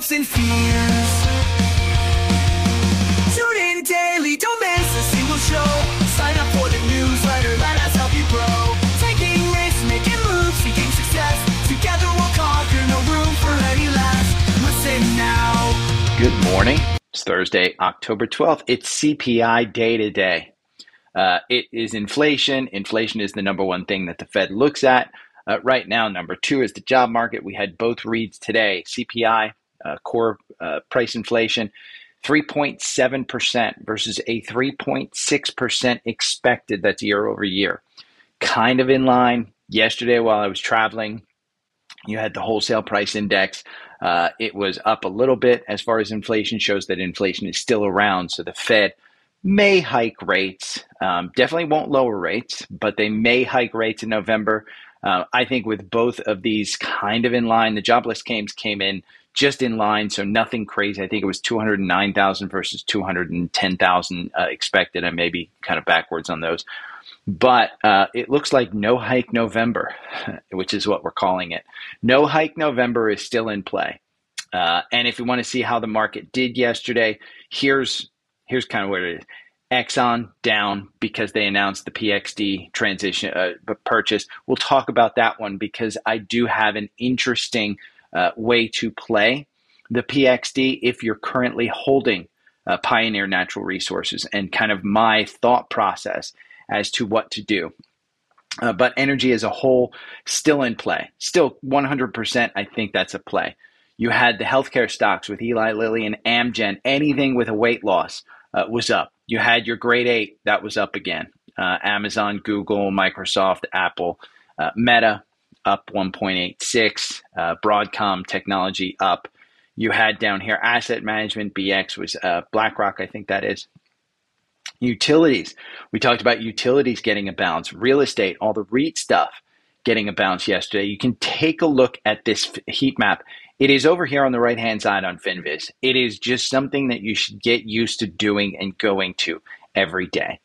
hopes and fears. Tune in daily, don't miss a single show. Sign up for the newsletter, let us help you grow. Taking risks, making moves, seeking success. Together we'll conquer, no room for any less. Listen now. Good morning. It's Thursday, October 12th. It's CPI day today. Uh, it is inflation. Inflation is the number one thing that the Fed looks at. Uh, right now, number two is the job market. We had both reads today CPI, uh, core uh, price inflation, 3.7% versus a 3.6% expected. That's year over year. Kind of in line. Yesterday, while I was traveling, you had the wholesale price index. Uh, it was up a little bit as far as inflation shows that inflation is still around. So the Fed may hike rates. Um, definitely won't lower rates, but they may hike rates in November. Uh, I think with both of these kind of in line, the jobless claims came in just in line, so nothing crazy. I think it was 209,000 versus 210,000 uh, expected. I may be kind of backwards on those. But uh, it looks like no hike November, which is what we're calling it. No hike November is still in play. Uh, and if you want to see how the market did yesterday, here's here's kind of what it is. Exxon down because they announced the PXD transition uh, purchase. We'll talk about that one because I do have an interesting uh, way to play the PXD if you're currently holding uh, Pioneer Natural Resources and kind of my thought process as to what to do. Uh, but energy as a whole still in play, still 100%. I think that's a play. You had the healthcare stocks with Eli Lilly and Amgen. Anything with a weight loss uh, was up. You had your grade eight that was up again. Uh, Amazon, Google, Microsoft, Apple, uh, Meta up 1.86, uh, Broadcom Technology up. You had down here asset management, BX was uh, BlackRock, I think that is. Utilities. We talked about utilities getting a bounce, real estate, all the REIT stuff getting a bounce yesterday. You can take a look at this heat map it is over here on the right hand side on FinViz. It is just something that you should get used to doing and going to every day.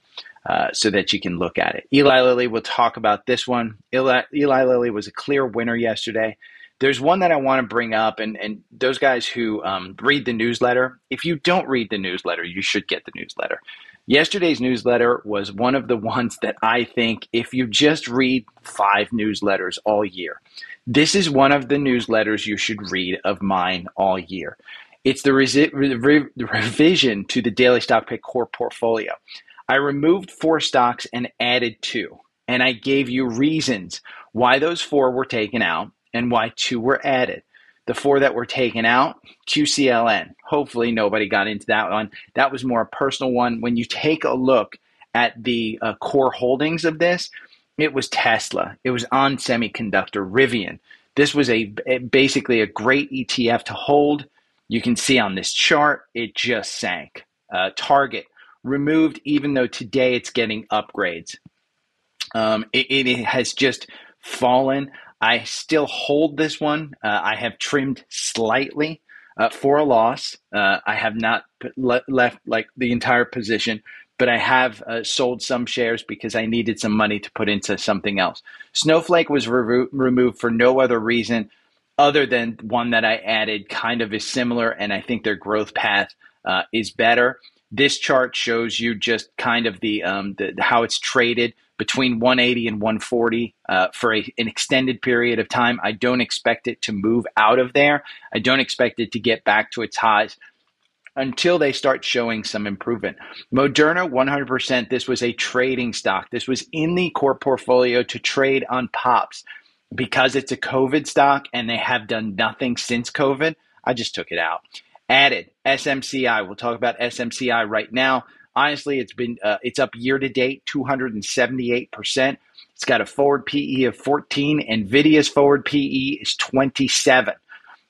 Uh, so that you can look at it. Eli Lilly, we'll talk about this one. Eli, Eli Lilly was a clear winner yesterday. There's one that I want to bring up, and, and those guys who um, read the newsletter, if you don't read the newsletter, you should get the newsletter. Yesterday's newsletter was one of the ones that I think if you just read five newsletters all year, this is one of the newsletters you should read of mine all year. It's the resi- re- revision to the Daily Stock Pick Core portfolio. I removed four stocks and added two, and I gave you reasons why those four were taken out and why two were added. The four that were taken out, QCLN. Hopefully, nobody got into that one. That was more a personal one. When you take a look at the uh, core holdings of this, it was Tesla. It was on semiconductor, Rivian. This was a, basically a great ETF to hold. You can see on this chart, it just sank. Uh, Target removed, even though today it's getting upgrades. Um, it, it, has just fallen. I still hold this one. Uh, I have trimmed slightly uh, for a loss. Uh, I have not le- left like the entire position, but I have uh, sold some shares because I needed some money to put into something else. Snowflake was re- removed for no other reason other than one that I added kind of is similar, and I think their growth path uh, is better. This chart shows you just kind of the, um, the how it's traded between 180 and 140 uh, for a, an extended period of time. I don't expect it to move out of there. I don't expect it to get back to its highs until they start showing some improvement. Moderna, 100%, this was a trading stock. This was in the core portfolio to trade on pops. Because it's a COVID stock and they have done nothing since COVID, I just took it out. Added SMCI. We'll talk about SMCI right now. Honestly, it's been uh, it's up year to date 278 percent. It's got a forward PE of 14. Nvidia's forward PE is 27.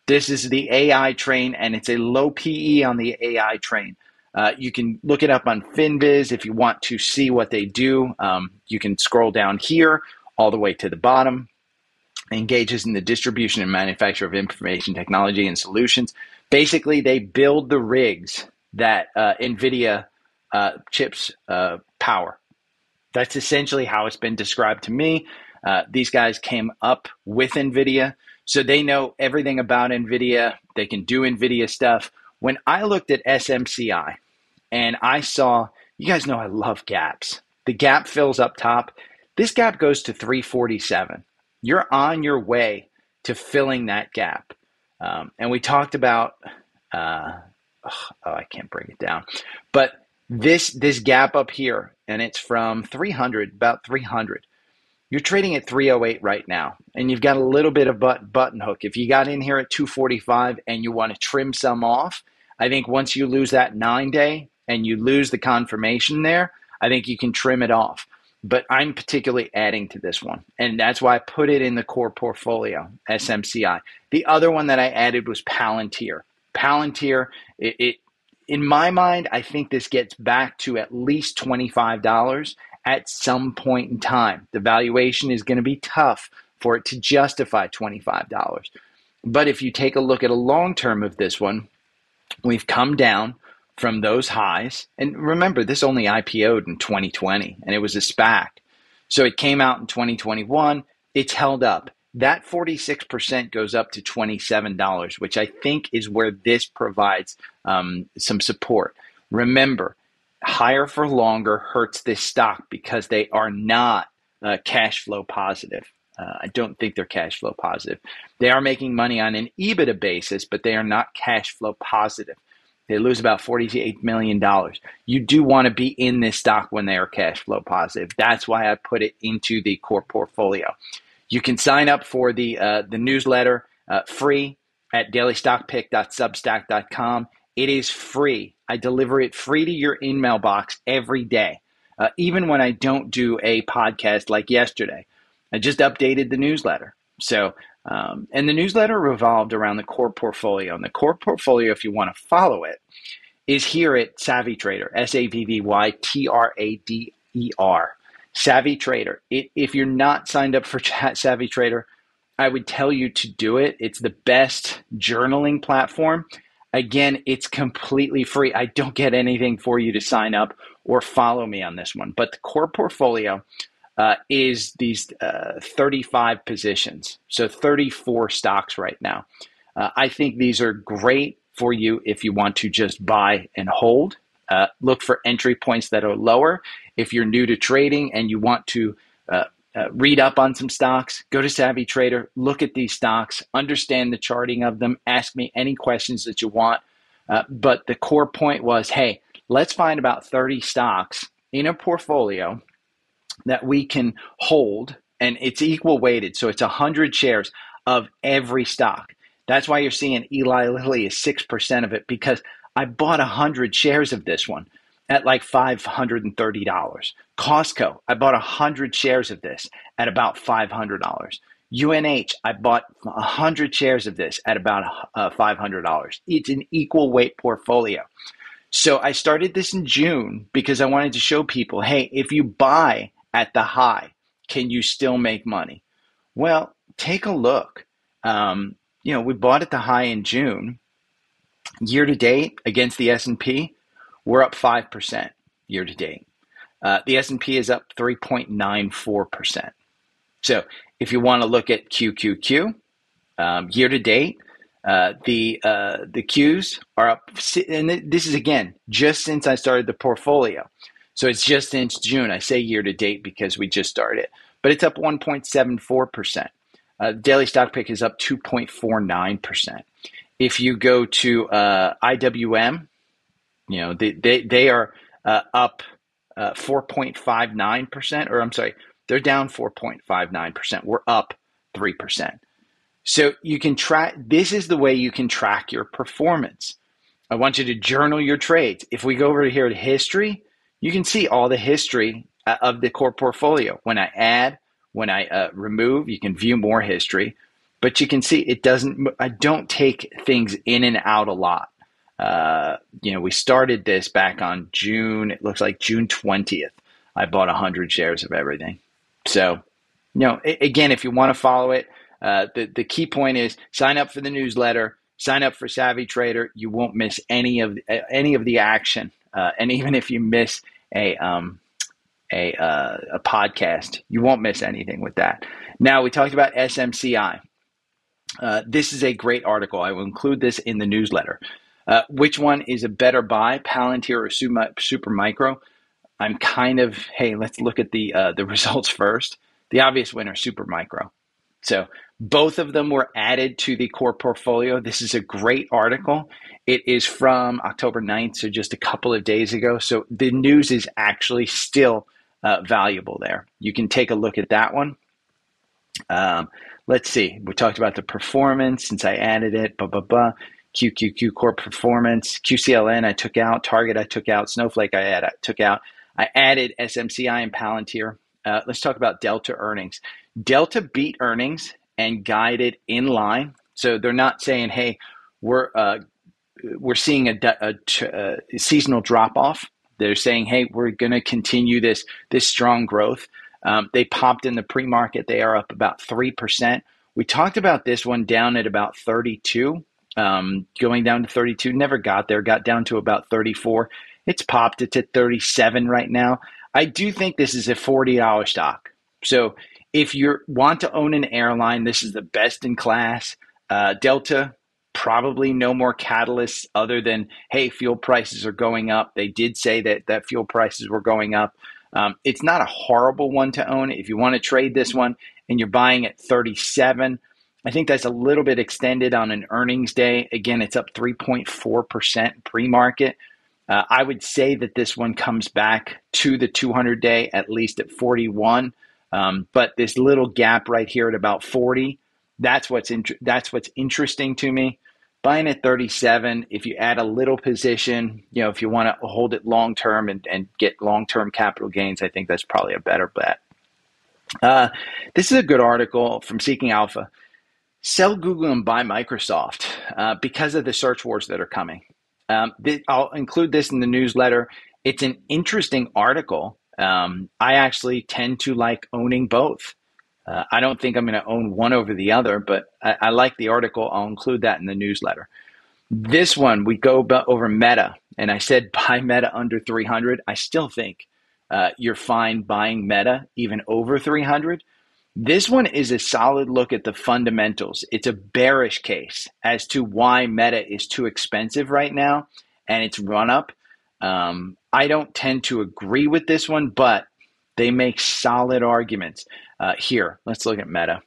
This is the AI train, and it's a low PE on the AI train. Uh, you can look it up on FinViz if you want to see what they do. Um, you can scroll down here all the way to the bottom. Engages in the distribution and manufacture of information technology and solutions. Basically, they build the rigs that uh, NVIDIA uh, chips uh, power. That's essentially how it's been described to me. Uh, these guys came up with NVIDIA So they know everything about NVIDIA. They can do NVIDIA stuff. When I looked at SMCI and I saw, you guys know I love gaps. The gap fills up top. This gap goes to 347. You're on your way to filling that gap. Um, and we talked about, uh, oh, I can't bring it down, but this this gap up here, and it's from 300, about 300. You're trading at 308 right now, and you've got a little bit of but, button hook. If you got in here at 245 and you want to trim some off, I think once you lose that nine day and you lose the confirmation there, I think you can trim it off. But I'm particularly adding to this one, and that's why I put it in the core portfolio, SMCI. The other one that I added was Palantir. Palantir, it, it in my mind, I think this gets back to at least $25 at some point in time. The valuation is going to be tough for it to justify $25. But if you take a look at a long term of this one, we've come down from those highs. And remember, this only IPO'd in 2020 and it was a SPAC. So it came out in 2021. It's held up. That 46% goes up to $27, which I think is where this provides um, some support. Remember, higher for longer hurts this stock because they are not uh, cash flow positive. Uh, I don't think they're cash flow positive. They are making money on an EBITDA basis, but they are not cash flow positive. They lose about $48 million. You do want to be in this stock when they are cash flow positive. That's why I put it into the core portfolio. You can sign up for the uh, the newsletter uh, free at dailystockpick.substack.com. It is free. I deliver it free to your email box every day, uh, even when I don't do a podcast like yesterday. I just updated the newsletter. So, um, and the newsletter revolved around the core portfolio. And the core portfolio, if you want to follow it, is here at Savvy Trader, S A V V Y T R A D E R. Savvy Trader. It, if you're not signed up for Savvy Trader, I would tell you to do it. It's the best journaling platform. Again, it's completely free. I don't get anything for you to sign up or follow me on this one. But the core portfolio uh, is these uh, 35 positions. So 34 stocks right now. Uh, I think these are great for you if you want to just buy and hold. Uh, look for entry points that are lower. If you're new to trading and you want to uh, uh, read up on some stocks, go to Savvy Trader, look at these stocks, understand the charting of them, ask me any questions that you want. But the core point was hey, let's find about 30 stocks in a portfolio that we can hold, and it's equal weighted. So it's 100 shares of every stock. That's why you're seeing Eli Lilly is 6% of it because I bought 100 shares of this one at like $530. Costco, I bought 100 shares of this at about $500. UNH, I bought 100 shares of this at about uh, $500. It's an equal weight portfolio. So I started this in June because I wanted to show people hey, if you buy at the high, can you still make money? Well, take a look. Um, you know, we bought at the high in June Year to date against the S&P, we're up 5% year to date. Uh, the S&P is up 3.94%. So if you want to look at QQQ, um, year to date, uh, the uh, the Qs are up, and this is again just since I started the portfolio. So it's just since June. I say year to date because we just started, but it's up 1.74 percent. Uh, daily stock pick is up 2.49 percent. If you go to uh, IWM, you know they they, they are uh, up uh, 4.59 percent, or I'm sorry, they're down 4.59 percent. We're up three percent. So you can track. This is the way you can track your performance. I want you to journal your trades. If we go over here to history, you can see all the history uh, of the core portfolio. When I add, when I uh, remove, you can view more history but you can see it doesn't i don't take things in and out a lot. Uh, you know we started this back on june it looks like june 20th i bought 100 shares of everything. So you know again if you want to follow it uh, the, the key point is sign up for the newsletter sign up for savvy trader. You won't miss any of any of the action uh, and even if you miss a um, a, uh, a podcast you won't miss anything with that now we talked about smci Uh, this is a great article. I will include this in the newsletter. Uh, which one is a better buy, Palantir or Super Micro? I'm kind of hey, let's look at the uh, the results first. The obvious winner, Super Micro. So both of them were added to the core portfolio. This is a great article. It is from October 9th, so just a couple of days ago. So the news is actually still uh, valuable there. You can take a look at that one. Um, let's see. We talked about the performance since I added it. Blah blah blah. QQQ core performance, QCLN I took out, Target I took out, Snowflake I, add, I took out. I added SMCI and Palantir. Uh, let's talk about Delta earnings. Delta beat earnings and guided in line. So they're not saying, "Hey, we're uh, we're seeing a, a, a seasonal drop off." They're saying, "Hey, we're going to continue this this strong growth." Um, they popped in the pre market. They are up about three percent. We talked about this one down at about 32, um, going down to 32. Never got there. Got down to about 34. It's popped. It's at 37 right now. I do think this is a $40 stock. So if you want to own an airline, this is the best in class. Uh, Delta, probably no more catalysts other than hey, fuel prices are going up. They did say that that fuel prices were going up. Um, it's not a horrible one to own if you want to trade this one and you're buying at 37. I think that's a little bit extended on an earnings day. Again, it's up 3.4% pre market. Uh, I would say that this one comes back to the 200 day at least at 41. Um, but this little gap right here at about 40, that's what's that's what's interesting to me. Buying at 37, if you add a little position, you know, if you want to hold it long term and, and get long term capital gains, I think that's probably a better bet. Uh, this is a good article from Seeking Alpha. Sell Google and buy Microsoft uh, because of the search wars that are coming. Um, th- I'll include this in the newsletter. It's an interesting article um, I actually tend to like owning both. Uh, I don't think I'm going to own one over the other, but I, I, like the article. I'll include that in the newsletter. This one, we go over Meta, and I said buy Meta under 300. I still think uh, you're fine buying Meta even over 300. This one is a solid look at the fundamentals. It's a bearish case as to why Meta is too expensive right now and its run up. Um, I don't tend to agree with this one, but they make solid arguments. Uh, here, let's look at Meta.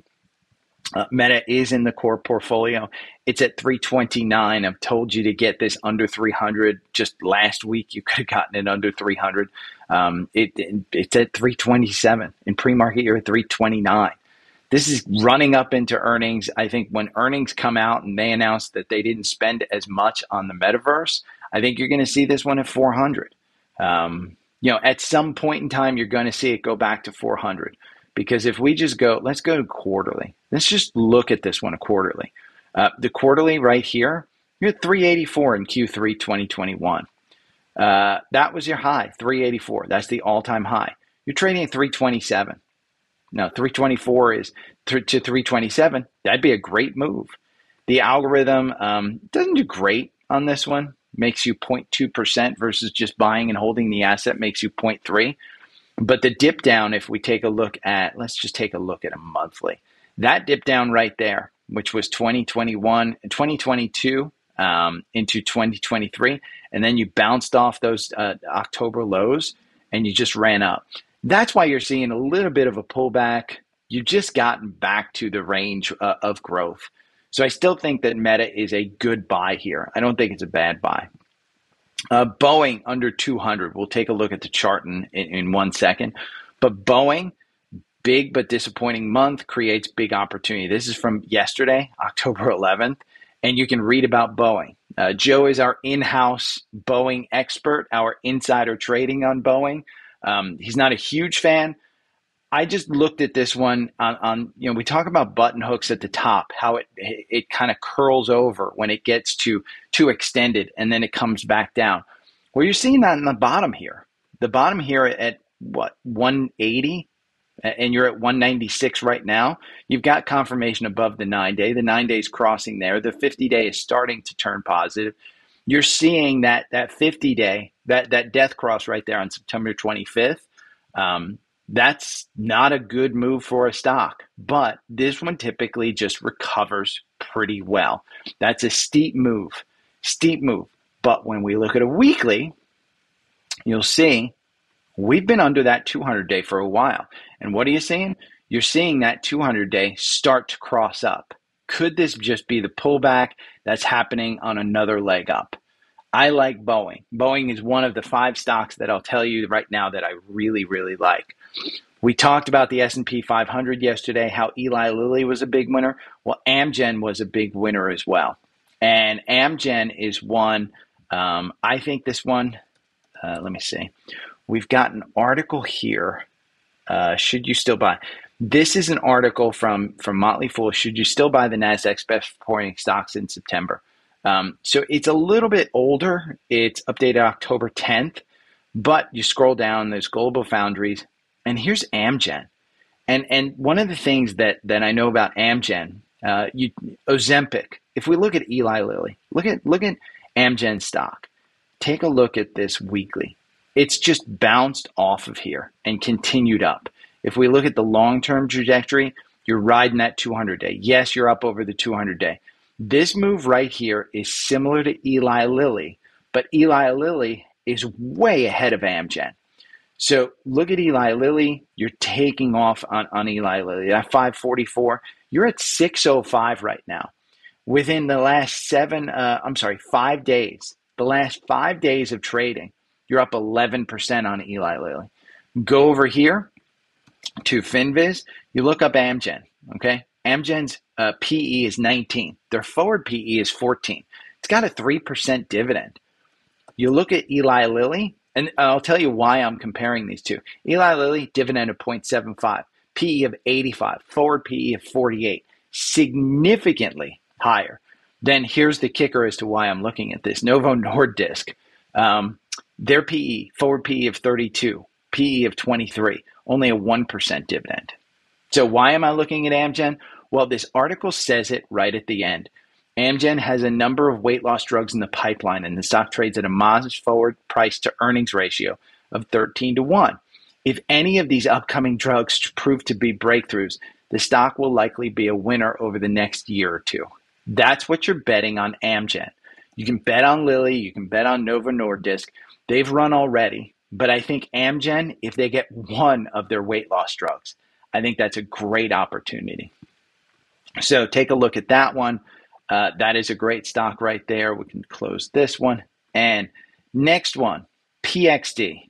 Uh, Meta is in the core portfolio. It's at 329. I've told you to get this under 300. Just last week, you could have gotten it under 300. Um, it, it, it's at 327. In pre market, you're at 329. This is running up into earnings. I think when earnings come out and they announce that they didn't spend as much on the metaverse, I think you're going to see this one at 400. Um, you know, at some point in time, you're going to see it go back to 400. Because if we just go, let's go to quarterly. Let's just look at this one quarterly. Uh, the quarterly right here, you're at 384 in Q3 2021. Uh, that was your high, 384. That's the all time high. You're trading at 327. No, 324 is th- to 327. That'd be a great move. The algorithm um, doesn't do great on this one makes you 0.2% versus just buying and holding the asset makes you 0.3. But the dip down, if we take a look at, let's just take a look at a monthly. That dip down right there, which was 2021, 2022 um, into 2023, and then you bounced off those uh, October lows and you just ran up. That's why you're seeing a little bit of a pullback. You've just gotten back to the range uh, of growth. So I still think that Meta is a good buy here. I don't think it's a bad buy. Uh, Boeing under 200. We'll take a look at the chart in, in, one second. But Boeing, big but disappointing month, creates big opportunity. This is from yesterday, October 11th, and you can read about Boeing. Uh, Joe is our in house Boeing expert, our insider trading on Boeing. Um, he's not a huge fan, I just looked at this one on, on, you know we talk about button hooks at the top how it it, kind of curls over when it gets to too extended and then it comes back down. Well, you're seeing that in the bottom here. The bottom here at what 180 and you're at 196 right now. You've got confirmation above the 9 day. The 9 days crossing there. The 50 day is starting to turn positive. You're seeing that that 50 day that that death cross right there on September 25th. Um, That's not a good move for a stock, but this one typically just recovers pretty well. That's a steep move, steep move. But when we look at a weekly, you'll see we've been under that 200 day for a while. And what are you seeing? You're seeing that 200 day start to cross up. Could this just be the pullback that's happening on another leg up? I like Boeing. Boeing is one of the five stocks that I'll tell you right now that I really, really like. We talked about the S&P 500 yesterday, how Eli Lilly was a big winner. Well, Amgen was a big winner as well. And Amgen is one, um, I think this one, uh, let me see. We've got an article here. Uh, should you still buy? This is an article from, from Motley Fool. Should you still buy the NASDAQ's best performing stocks in September? Um, so it's a little bit older. It's updated October 10th, but you scroll down, there's Global Foundries, and here's Amgen. And, and one of the things that, that I know about Amgen, uh, you, Ozempic, if we look at Eli Lilly, look at, look at Amgen stock, take a look at this weekly. It's just bounced off of here and continued up. If we look at the long term trajectory, you're riding that 200 day. Yes, you're up over the 200 day. This move right here is similar to Eli Lilly, but Eli Lilly is way ahead of Amgen. So look at Eli Lilly. You're taking off on, on Eli Lilly at 544. You're at 605 right now. Within the last seven, uh, I'm sorry, five days, the last five days of trading, you're up 11% on Eli Lilly. Go over here to FinViz. You look up Amgen. Okay. Amgen's uh, PE is 19. Their forward PE is 14. It's got a 3% dividend. You look at Eli Lilly, and I'll tell you why I'm comparing these two. Eli Lilly, dividend of 0.75, PE of 85, forward PE of 48, significantly higher. Then here's the kicker as to why I'm looking at this Novo Nordisk, um, their PE, forward PE of 32, PE of 23, only a 1% dividend. So why am I looking at Amgen? Well, this article says it right at the end. Amgen has a number of weight loss drugs in the pipeline, and the stock trades at a modest forward price to earnings ratio of 13 to 1. If any of these upcoming drugs prove to be breakthroughs, the stock will likely be a winner over the next year or two. That's what you're betting on Amgen. You can bet on Lilly, you can bet on Novo Nordisk. They've run already, but I think Amgen, if they get one of their weight loss drugs, I think that's a great opportunity. So take a look at that one. Uh, that is a great stock right there. We can close this one. And next one, PXD.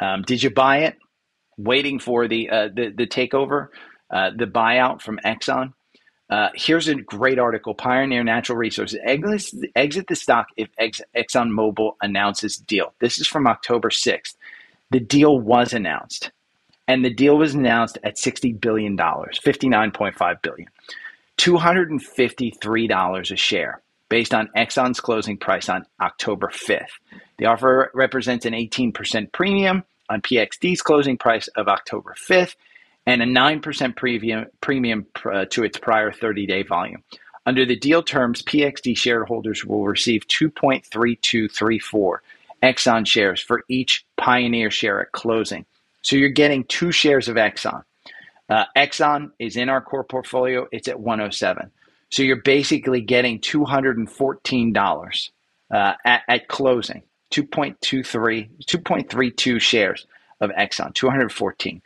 Um, did you buy it? Waiting for the uh, the, the takeover, uh, the buyout from Exxon. Uh, here's a great article: Pioneer Natural Resources exit, the stock if Ex- ExxonMobil announces deal. This is from October 6th. The deal was announced, and the deal was announced at 60 billion dollars, 59.5 billion. $253 a share based on Exxon's closing price on October 5th. The offer represents an 18% premium on PXD's closing price of October 5th and a 9% premium, premium uh, to its prior 30 day volume. Under the deal terms, PXD shareholders will receive 2.3234 Exxon shares for each Pioneer share at closing. So you're getting two shares of Exxon. Uh, Exxon is in our core portfolio. It's at 107. So you're basically getting $214 uh, at, at closing, 2.23, 2.32 shares of Exxon, 214.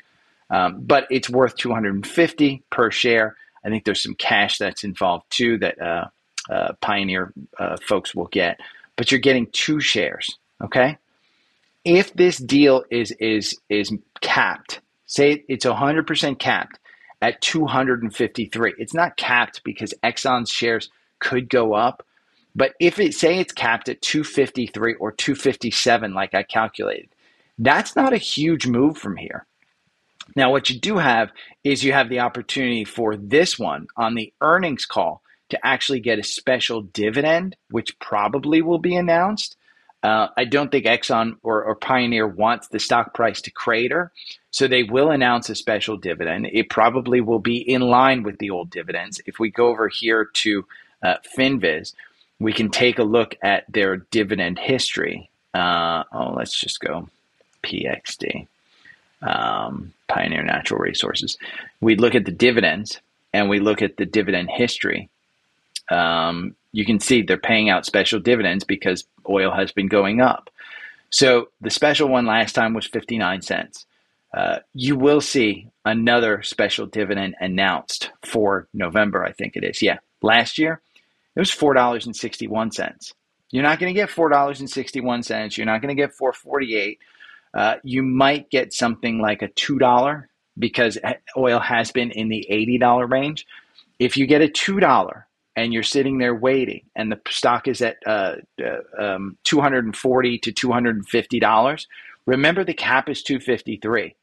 Um, but it's worth 250 per share. I think there's some cash that's involved too that uh, uh, Pioneer uh, folks will get. But you're getting two shares. Okay. If this deal is is is capped Say it's 100% capped at 253. It's not capped because Exxon's shares could go up. But if it say it's capped at 253 or 257, like I calculated, that's not a huge move from here. Now, what you do have is you have the opportunity for this one on the earnings call to actually get a special dividend, which probably will be announced. Uh, I don't think Exxon or, or, Pioneer wants the stock price to crater, so they will announce a special dividend. It probably will be in line with the old dividends. If we go over here to uh, FinViz, we can take a look at their dividend history. Uh, oh, let's just go PXD. um, Pioneer Natural Resources. We look at the dividends and we look at the dividend history. Um, you can see they're paying out special dividends because oil has been going up. So the special one last time was 59 cents. Uh, you will see another special dividend announced for November, I think it is. Yeah, last year it was $4.61. You're not going to get $4.61. You're not going to get 448. Uh, you might get something like a $2 because oil has been in the $80 range. If you get a $2 and you're sitting there waiting and the stock is at uh, uh, um, 240 to $250, remember the cap is 253.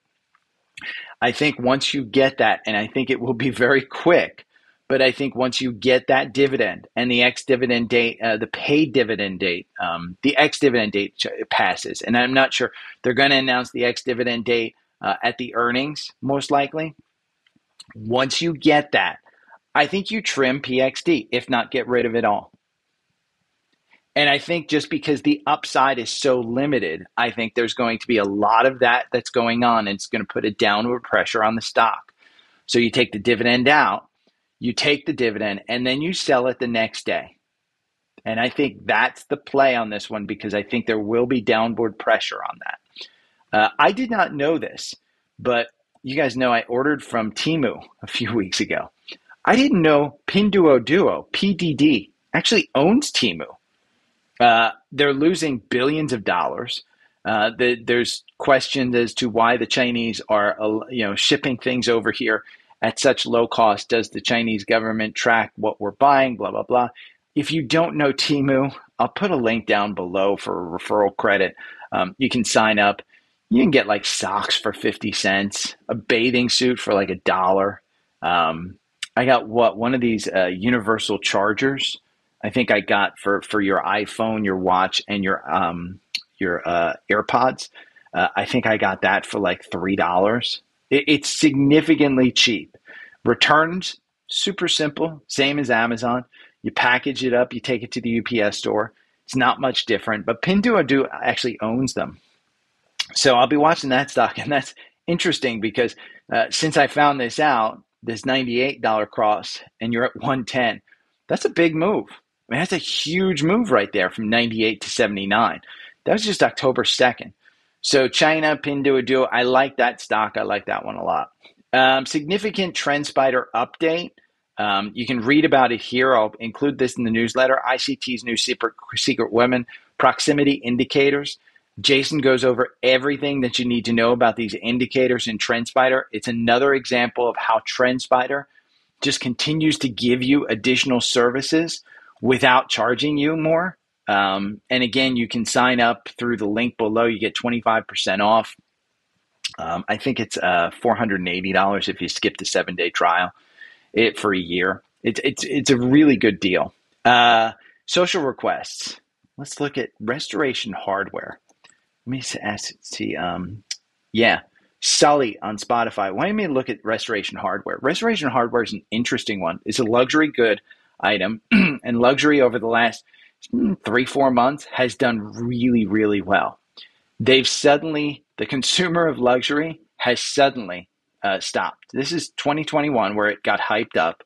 I think once you get that, and I think it will be very quick, but I think once you get that dividend and the ex dividend date, uh, the paid dividend date, um, the ex dividend date passes, and I'm not sure they're going to announce the ex dividend date uh, at the earnings, most likely. Once you get that, I think you trim PXD, if not get rid of it all. And I think just because the upside is so limited, I think there's going to be a lot of that that's going on, and it's going to put a downward pressure on the stock. So you take the dividend out, you take the dividend, and then you sell it the next day. And I think that's the play on this one because I think there will be downward pressure on that. Uh, I did not know this, but you guys know I ordered from Temu a few weeks ago. I didn't know Pinduoduo, PDD, actually owns Temu. Uh, they're losing billions of dollars. Uh, the, there's questions as to why the Chinese are, uh, you know, shipping things over here at such low cost. Does the Chinese government track what we're buying? Blah blah blah. If you don't know Temu, I'll put a link down below for a referral credit. Um, you can sign up. You can get like socks for fifty cents, a bathing suit for like a dollar. Um, I got what one of these uh, universal chargers I think I got for for your iPhone, your watch, and your um your uh, AirPods. Uh, I think I got that for like three dollars. It, it's significantly cheap. Returns super simple, same as Amazon. You package it up, you take it to the UPS store. It's not much different, but Pinduoduo actually owns them. So I'll be watching that stock, and that's interesting because uh, since I found this out, this $98 cross, and you're at 110, that's a big move. I mean, that's a huge move right there from 98 to 79. That was just October 2nd. So China, Pinduoduo, I like that stock. I like that one a lot. Um, significant TrendSpider update. Um, you can read about it here. I'll include this in the newsletter. ICT's new secret, secret women proximity indicators. Jason goes over everything that you need to know about these indicators in TrendSpider. It's another example of how TrendSpider just continues to give you additional services without charging you more. Um, and again, you can sign up through the link below. You get 25% off. Um, I think it's uh, $480 if you skip the seven day trial it for a year. It's, it's, it's a really good deal. Uh, social requests. Let's look at restoration hardware. Me see. Um, yeah, Sully on Spotify. Why don't you look at restoration hardware? Restoration hardware is an interesting one. It's a luxury good item, and luxury over the last three, four months has done really, really well. They've suddenly, the consumer of luxury has suddenly uh, stopped. This is 2021 where it got hyped up.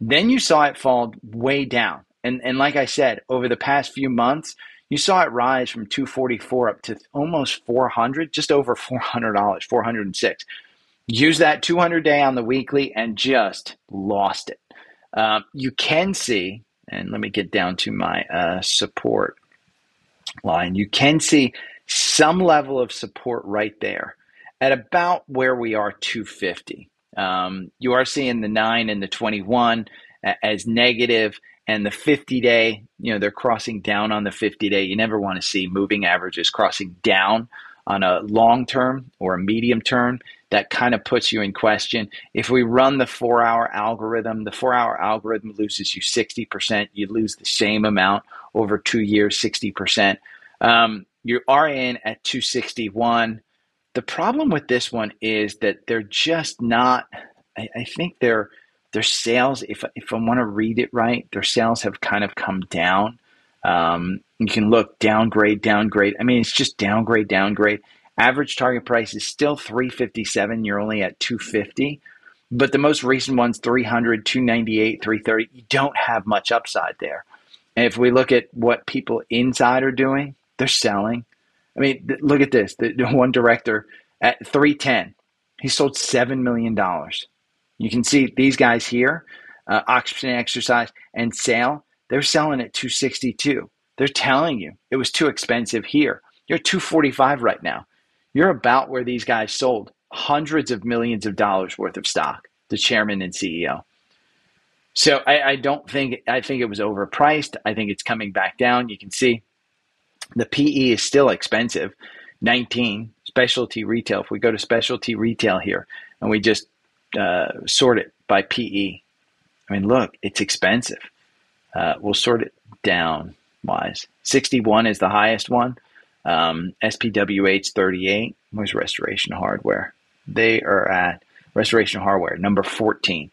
Then you saw it fall way down. And, and like I said, over the past few months, you saw it rise from 244 up to almost 400, just over $400, 406. Use that 200 day on the weekly and just lost it. Um, you can see, and let me get down to my uh, support line. You can see some level of support right there at about where we are 250. Um, you are seeing the 9 and the 21 as negative, and the 50 day, you know, they're crossing down on the 50 day. You never want to see moving averages crossing down on a long term or a medium term that kind of puts you in question. If we run the four hour algorithm, the four hour algorithm loses you 60%. You lose the same amount over two years, 60%. Um, you are in at 261. The problem with this one is that they're just not, I, I think their their sales, if, if I want to read it right, their sales have kind of come down. Um, you can look downgrade, downgrade. I mean, it's just downgrade, downgrade Average target price is still 357. You're only at 250. But the most recent ones 300, 298, 330. You don't have much upside there. And if we look at what people inside are doing, they're selling. I mean, th- look at this. The, the one director at 310, he sold $7 million. You can see these guys here, uh, option exercise and sale, they're selling at 262. They're telling you it was too expensive here. You're 245 right now. You're about where these guys sold hundreds of millions of dollars worth of stock, the chairman and CEO. So I, I don't think I think it was overpriced. I think it's coming back down. You can see the PE is still expensive, 19 specialty retail. If we go to specialty retail here and we just uh, sort it by PE, I mean, look, it's expensive. Uh, we'll sort it down wise. 61 is the highest one. Um, SPWH 38. Where's Restoration Hardware? They are at Restoration Hardware, number 14.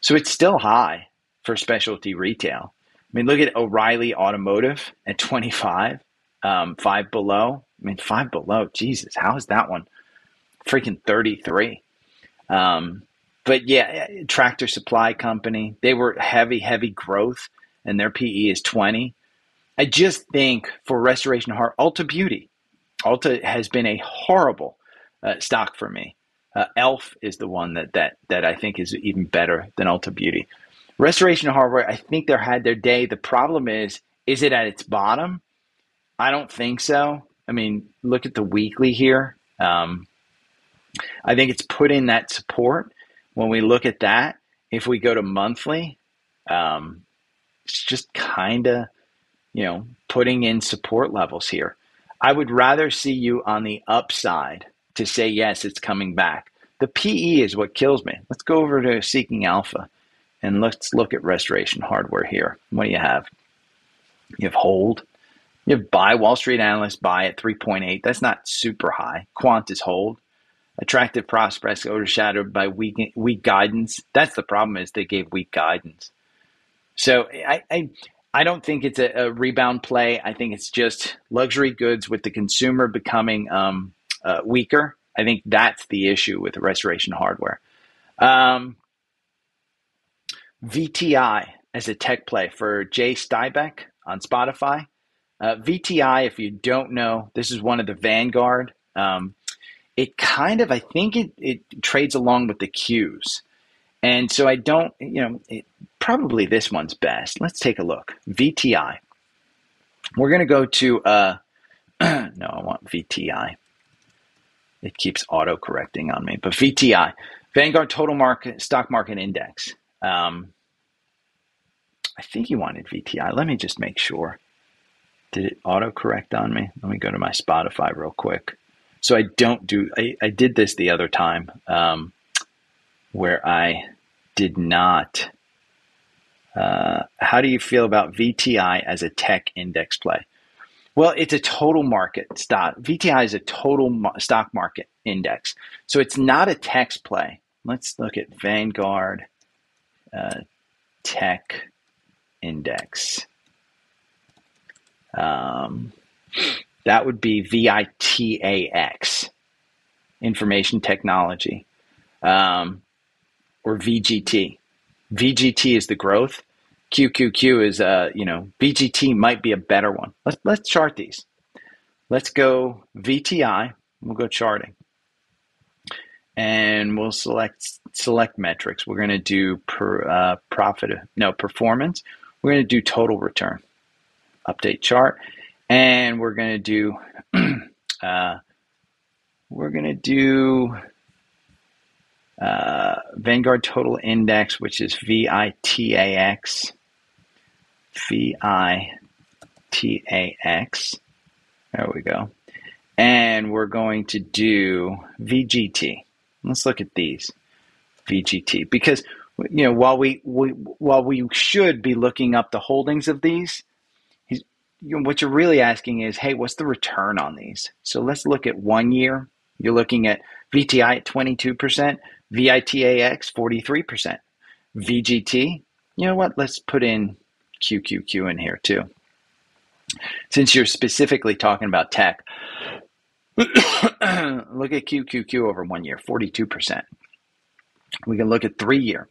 So it's still high for specialty retail. I mean, look at O'Reilly Automotive at 25, um, five below. I mean, five below. Jesus, how is that one? Freaking 33. Um, but yeah, Tractor Supply Company, they were heavy, heavy growth, and their PE is 20. I just think for Restoration Heart, Ulta Beauty, Ulta has been a horrible uh, stock for me. Uh, Elf is the one that, that that I think is even better than Ulta Beauty. Restoration Hardware, I think they had their day. The problem is, is it at its bottom? I don't think so. I mean, look at the weekly here. Um, I think it's putting that support. When we look at that, if we go to monthly, um, it's just kind of you know, putting in support levels here. I would rather see you on the upside to say, yes, it's coming back. The PE is what kills me. Let's go over to Seeking Alpha and let's look at restoration hardware here. What do you have? You have hold. You have buy Wall Street analysts buy at 3.8. That's not super high. Quant is hold. Attractive prospects overshadowed by weak weak guidance. That's the problem is they gave weak guidance. So I, I I don't think it's a, a, rebound play. I think it's just luxury goods with the consumer becoming um, uh, weaker. I think that's the issue with restoration hardware. Um, VTI as a tech play for Jay Steinbeck on Spotify. Uh, VTI, if you don't know, this is one of the Vanguard. Um, it kind of, I think it, it trades along with the Qs. And so I don't, you know, it, probably this one's best. Let's take a look. VTI. We're going to go to, uh, no, I want VTI. It keeps auto correcting on me, but VTI, Vanguard Total Market Stock Market Index. Um, I think you wanted VTI. Let me just make sure. Did it auto correct on me? Let me go to my Spotify real quick. So I don't do, I, I did this the other time. Um, where I did not. Uh, how do you feel about VTI as a tech index play? Well, it's a total market stock. VTI is a total stock market index. So it's not a tech play. Let's look at Vanguard uh, Tech Index. Um, that would be VITAX, Information Technology. Um, or VGT. VGT is the growth. QQQ is uh, you know, VGT might be a better one. Let's let's chart these. Let's go VTI. We'll go charting. And we'll select select metrics. We're going to do per uh, profit no performance. We're going to do total return. Update chart, and we're going to do uh, we're going to do uh, Vanguard Total Index, which is VITAX. VITAX. There we go. And we're going to do VGT. Let's look at these. VGT. Because you know, while we, we while we should be looking up the holdings of these, you know, what you're really asking is, hey, what's the return on these? So let's look at one year. You're looking at VTI at 22%, VITAX 43%. VGT, you know what? Let's put in QQQ in here too. Since you're specifically talking about tech, look at QQQ over one year, 42%. We can look at three year.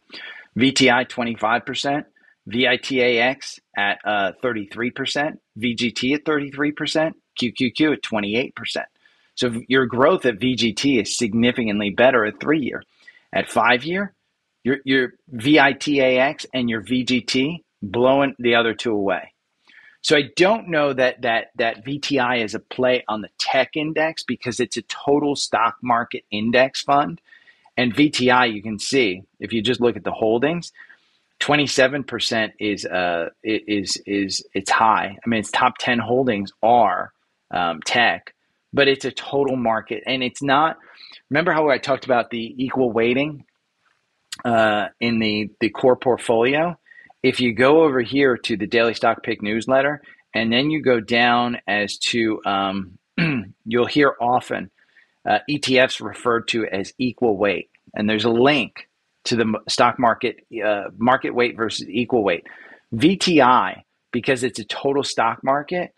VTI 25%, VITAX at uh, 33%, VGT at 33%, QQQ at 28%. So your growth at VGT is significantly better at three year. At five year, your, your VITAX and your VGT blowing the other two away. So I don't know that that that VTI is a play on the tech index because it's a total stock market index fund. And VTI, you can see if you just look at the holdings, 27% is uh is is it's high. I mean, its top 10 holdings are um, tech, but it's a total market, and it's not. Remember how I talked about the equal weighting uh, in the the core portfolio? If you go over here to the daily stock pick newsletter, and then you go down as to um, you'll hear often uh, ETFs referred to as equal weight, and there's a link to the stock market uh, market weight versus equal weight. VTI because it's a total stock market,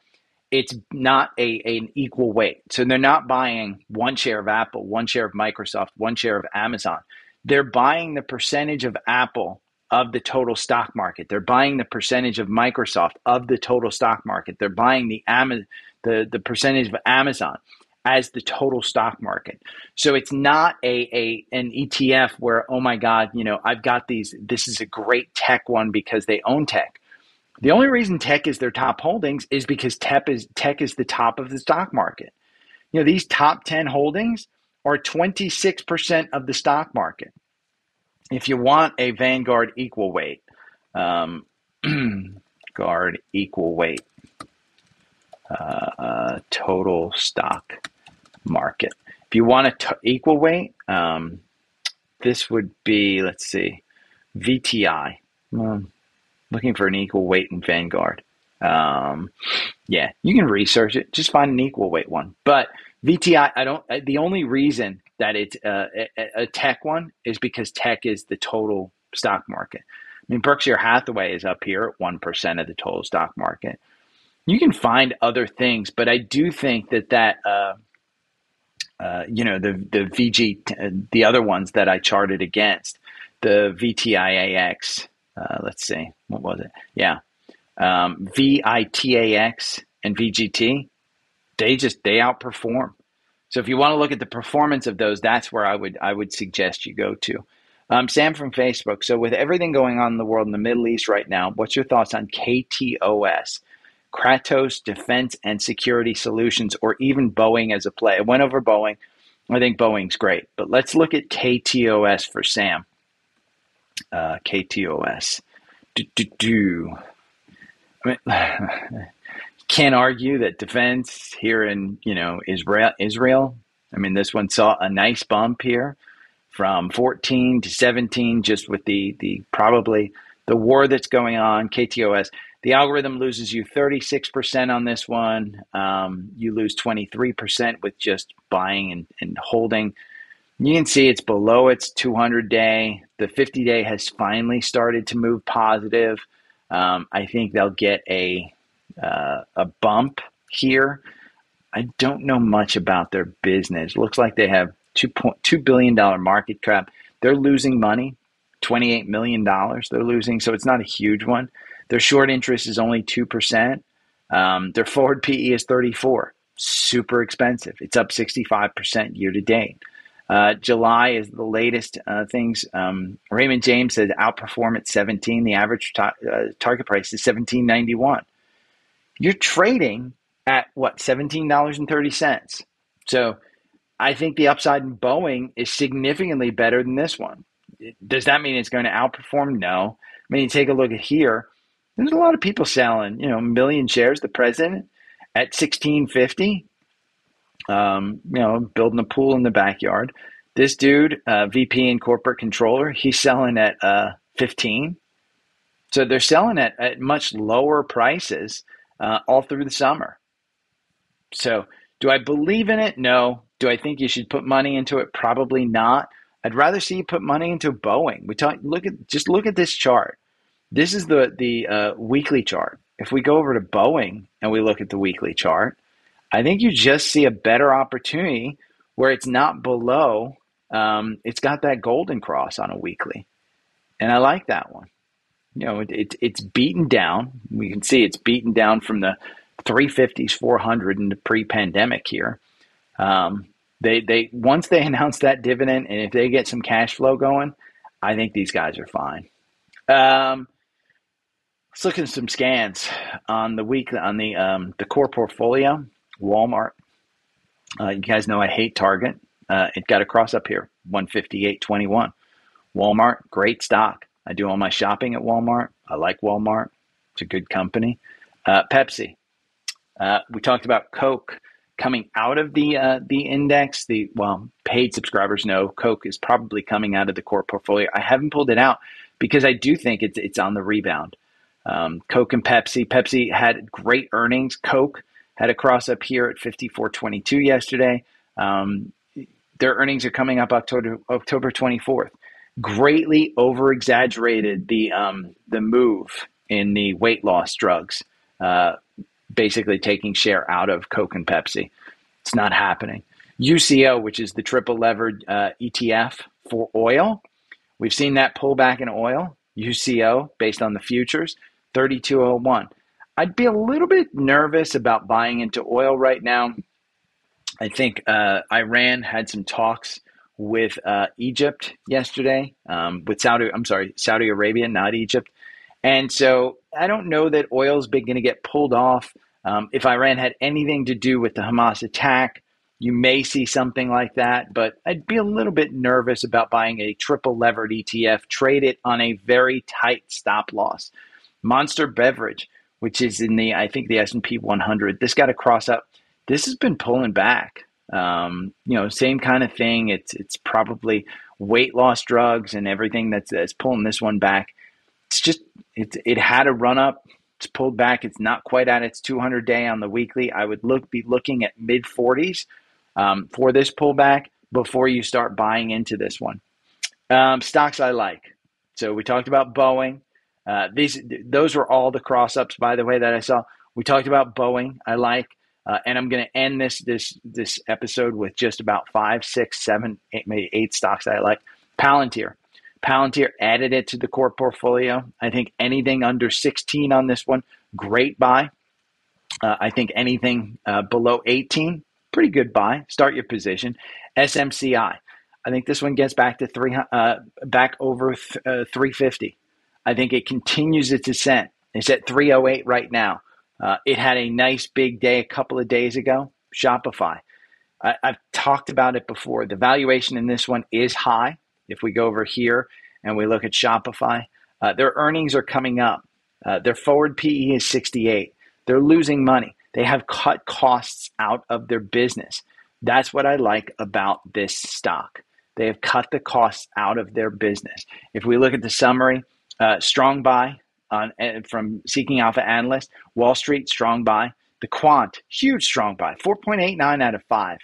it's not a, a, an equal weight. So they're not buying one share of Apple, one share of Microsoft, one share of Amazon. They're buying the percentage of Apple of the total stock market. They're buying the percentage of Microsoft of the total stock market. They're buying the the the percentage of Amazon as the total stock market. So it's not a, a an ETF where oh my god, you know, I've got these this is a great tech one because they own tech. The only reason tech is their top holdings is because tech is tech is the top of the stock market. You know, these top 10 holdings are 26% of the stock market. If you want a Vanguard equal weight, um, guard equal weight, uh, uh, total stock market. If you want a t- equal weight, um, this would be, let's see, VTI. Um, looking for an equal weight in Vanguard. Um, yeah, you can research it. Just find an equal weight one. But VTI, I don't. The only reason that it's uh, a, a tech one is because tech is the total stock market. I mean, Berkshire Hathaway is up here at one percent of the total stock market. You can find other things, but I do think that that uh, uh, you know the the VG the other ones that I charted against the VTIAX. Uh, let's see, what was it? Yeah, um, VITAX and VGT. They just they outperform. So if you want to look at the performance of those, that's where I would I would suggest you go to. Um, Sam from Facebook. So with everything going on in the world in the Middle East right now, what's your thoughts on KTOS? Kratos Defense and Security Solutions, or even Boeing as a play. I went over Boeing. I think Boeing's great, but let's look at KTOS for Sam. Uh, KTOS. Do, do, do. I mean, can't argue that defense here in you know Israel. Israel. I mean, this one saw a nice bump here from 14 to 17, just with the the probably the war that's going on. KTOS the algorithm loses you 36% on this one. Um, you lose 23% with just buying and, and holding. You can see it's below its 200 day. The 50 day has finally started to move positive. Um, I think they'll get a uh, a bump here. I don't know much about their business. Looks like they have two point two billion dollar market cap. They're losing money, twenty eight million dollars. They're losing, so it's not a huge one. Their short interest is only 2%. Um, their forward PE is 34. Super expensive. It's up 65% year to date. Uh, July is the latest uh, things. Um, Raymond James says outperform at 17. The average ta- uh, target price is 17.91. You're trading at what $17.30. So I think the upside in Boeing is significantly better than this one. Does that mean it's going to outperform? No. I mean, you take a look at here. There's a lot of people selling, you know, a million shares. The president at 1650, um, you know, building a pool in the backyard. This dude, uh, VP and corporate controller, he's selling at uh, 15. So they're selling at, at much lower prices uh, all through the summer. So do I believe in it? No. Do I think you should put money into it? Probably not. I'd rather see you put money into Boeing. We talk. Look at just look at this chart. This is the the uh, weekly chart. If we go over to Boeing and we look at the weekly chart, I think you just see a better opportunity where it's not below, um, it's got that golden cross on a weekly. And I like that one. You know, it, it, it's beaten down. We can see it's beaten down from the 350s, 400 in the pre-pandemic here. Um, they they once they announce that dividend, and if they get some cash flow going, I think these guys are fine. Um, let's look at some scans on the week on the um, the core portfolio. Walmart. Uh, you guys know I hate Target. Uh, it got a cross up here, 158.21. Walmart, great stock. I do all my shopping at Walmart. I like Walmart. It's a good company. Uh, Pepsi. Uh, we talked about Coke coming out of the uh, the index. The well, paid subscribers know Coke is probably coming out of the core portfolio. I haven't pulled it out because I do think it's it's on the rebound. Um, Coke and Pepsi. Pepsi had great earnings. Coke had a cross up here at 54.22 yesterday. Um, their earnings are coming up October October 24th. Greatly over exaggerated the um, the move in the weight loss drugs. Uh, basically taking share out of Coke and Pepsi. It's not happening. UCO, which is the triple levered uh, ETF for oil, we've seen that pullback in oil. UCO, based on the futures, 3201. I'd be a little bit nervous about buying into oil right now. I think uh, Iran had some talks with uh, Egypt yesterday, um, with Saudi. I'm sorry, Saudi Arabia, not Egypt. And so I don't know that oil's been going to get pulled off. Um, if Iran had anything to do with the Hamas attack, you may see something like that, but I'd be a little bit nervous about buying a triple levered ETF. Trade it on a very tight stop loss. Monster Beverage, which is in the I think the S and P 100, this got a cross up. This has been pulling back. Um, you know, same kind of thing. It's it's probably weight loss drugs and everything that's that's pulling this one back. It's just it it had a run up. It's pulled back. It's not quite at its 200 day on the weekly. I would look be looking at mid 40s um, for this pullback before you start buying into this one. Um, stocks I like. So we talked about Boeing. Uh, these those were all the cross ups, by the way, that I saw. We talked about Boeing. I like, uh, and I'm going to end this this this episode with just about five, six, seven, eight, maybe eight stocks that I like. Palantir. Palantir added it to the core portfolio. I think anything under 16 on this one, great buy. Uh, I think anything uh, below 18, pretty good buy. Start your position. SMCI. I think this one gets back to three, uh, back over th- uh, 350. I think it continues its ascent. It's at 308 right now. Uh, it had a nice big day a couple of days ago. Shopify. I, I've talked about it before. The valuation in this one is high. If we go over here and we look at Shopify, uh, their earnings are coming up. Uh, their forward PE is 68. They're losing money. They have cut costs out of their business. That's what I like about this stock. They have cut the costs out of their business. If we look at the summary, uh, strong buy on, uh, from Seeking Alpha Analyst, Wall Street, strong buy. The quant, huge strong buy, 4.89 out of 5.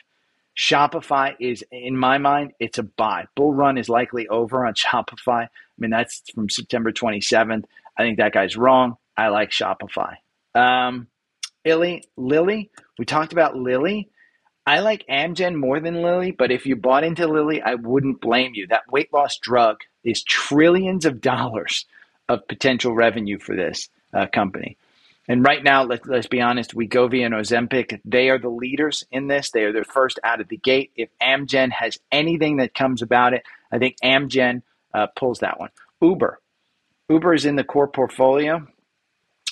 Shopify is, in my mind, it's a buy. Bull run is likely over on Shopify. I mean, that's from September 27th. I think that guy's wrong. I like Shopify. Um, Lilly, Lilly, we talked about Lilly. I like Amgen more than Lilly, but if you bought into Lilly, I wouldn't blame you. That weight loss drug is trillions of dollars of potential revenue for this uh, company. And right now, let's, let's be honest, Wegovy and Ozempic, they are the leaders in this. They are the first out of the gate. If Amgen has anything that comes about it, I think Amgen uh, pulls that one. Uber. Uber is in the core portfolio.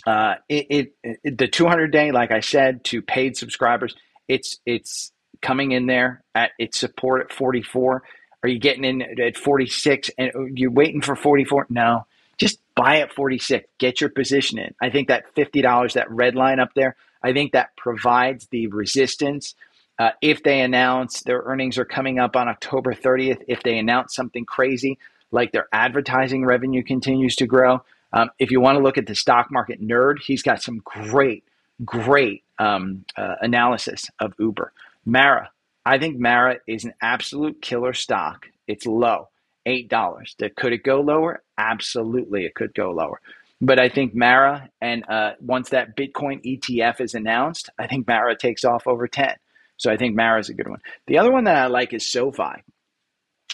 Uh, it, it, it, the 200 day, like I said, to paid subscribers, it's it's coming in there at its support at 44. Are you getting in at 46 and you're waiting for 44? No, just buy at 46, get your position in. I think that $50, that red line up there, I think that provides the resistance. Uh, if they announce their earnings are coming up on October 30th, if they announce something crazy like their advertising revenue continues to grow, um, if you want to look at the stock market nerd, he's got some great, great um, uh, analysis of Uber. Mara, I think Mara is an absolute killer stock. It's low eight dollars. Could it go lower? Absolutely, it could go lower. But I think Mara, and uh, once that Bitcoin ETF is announced, I think Mara takes off over ten. So I think Mara is a good one. The other one that I like is SoFi.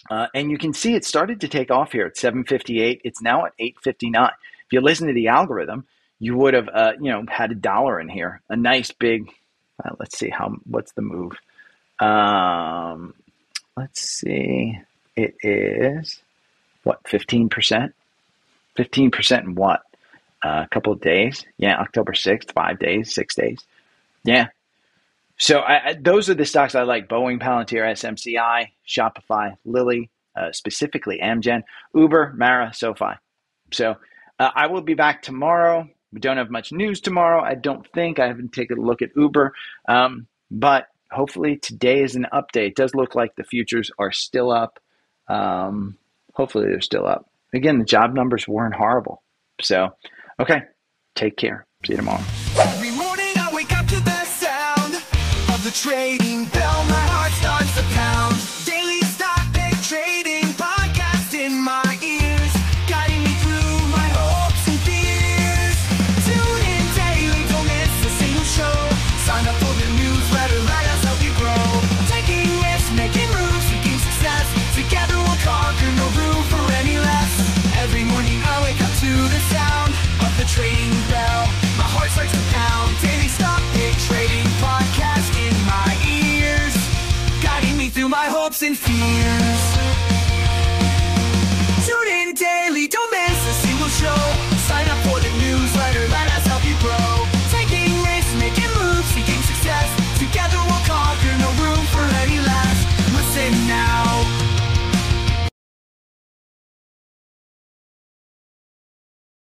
Uh, and you can see it started to take off here at 758. It's now at 859. If you listen to the algorithm, you would have, uh, you know, had a dollar in here, a nice big. Uh, let's see how what's the move. Um, let's see. It is what 15%. 15% in what? Uh, a couple of days. Yeah, October 6th, five days, six days. Yeah. So I, I, those are the stocks I like Boeing, Palantir, SMCI, Shopify, Lilly, uh, specifically Amgen, Uber, Mara, SoFi. So uh, I will be back tomorrow. We don't have much news tomorrow. I don't think. I haven't taken a look at Uber. Um, but hopefully today is an update. It does look like the futures are still up. Um, hopefully they're still up. Again, the job numbers weren't horrible. So, okay, take care. See you tomorrow. fears.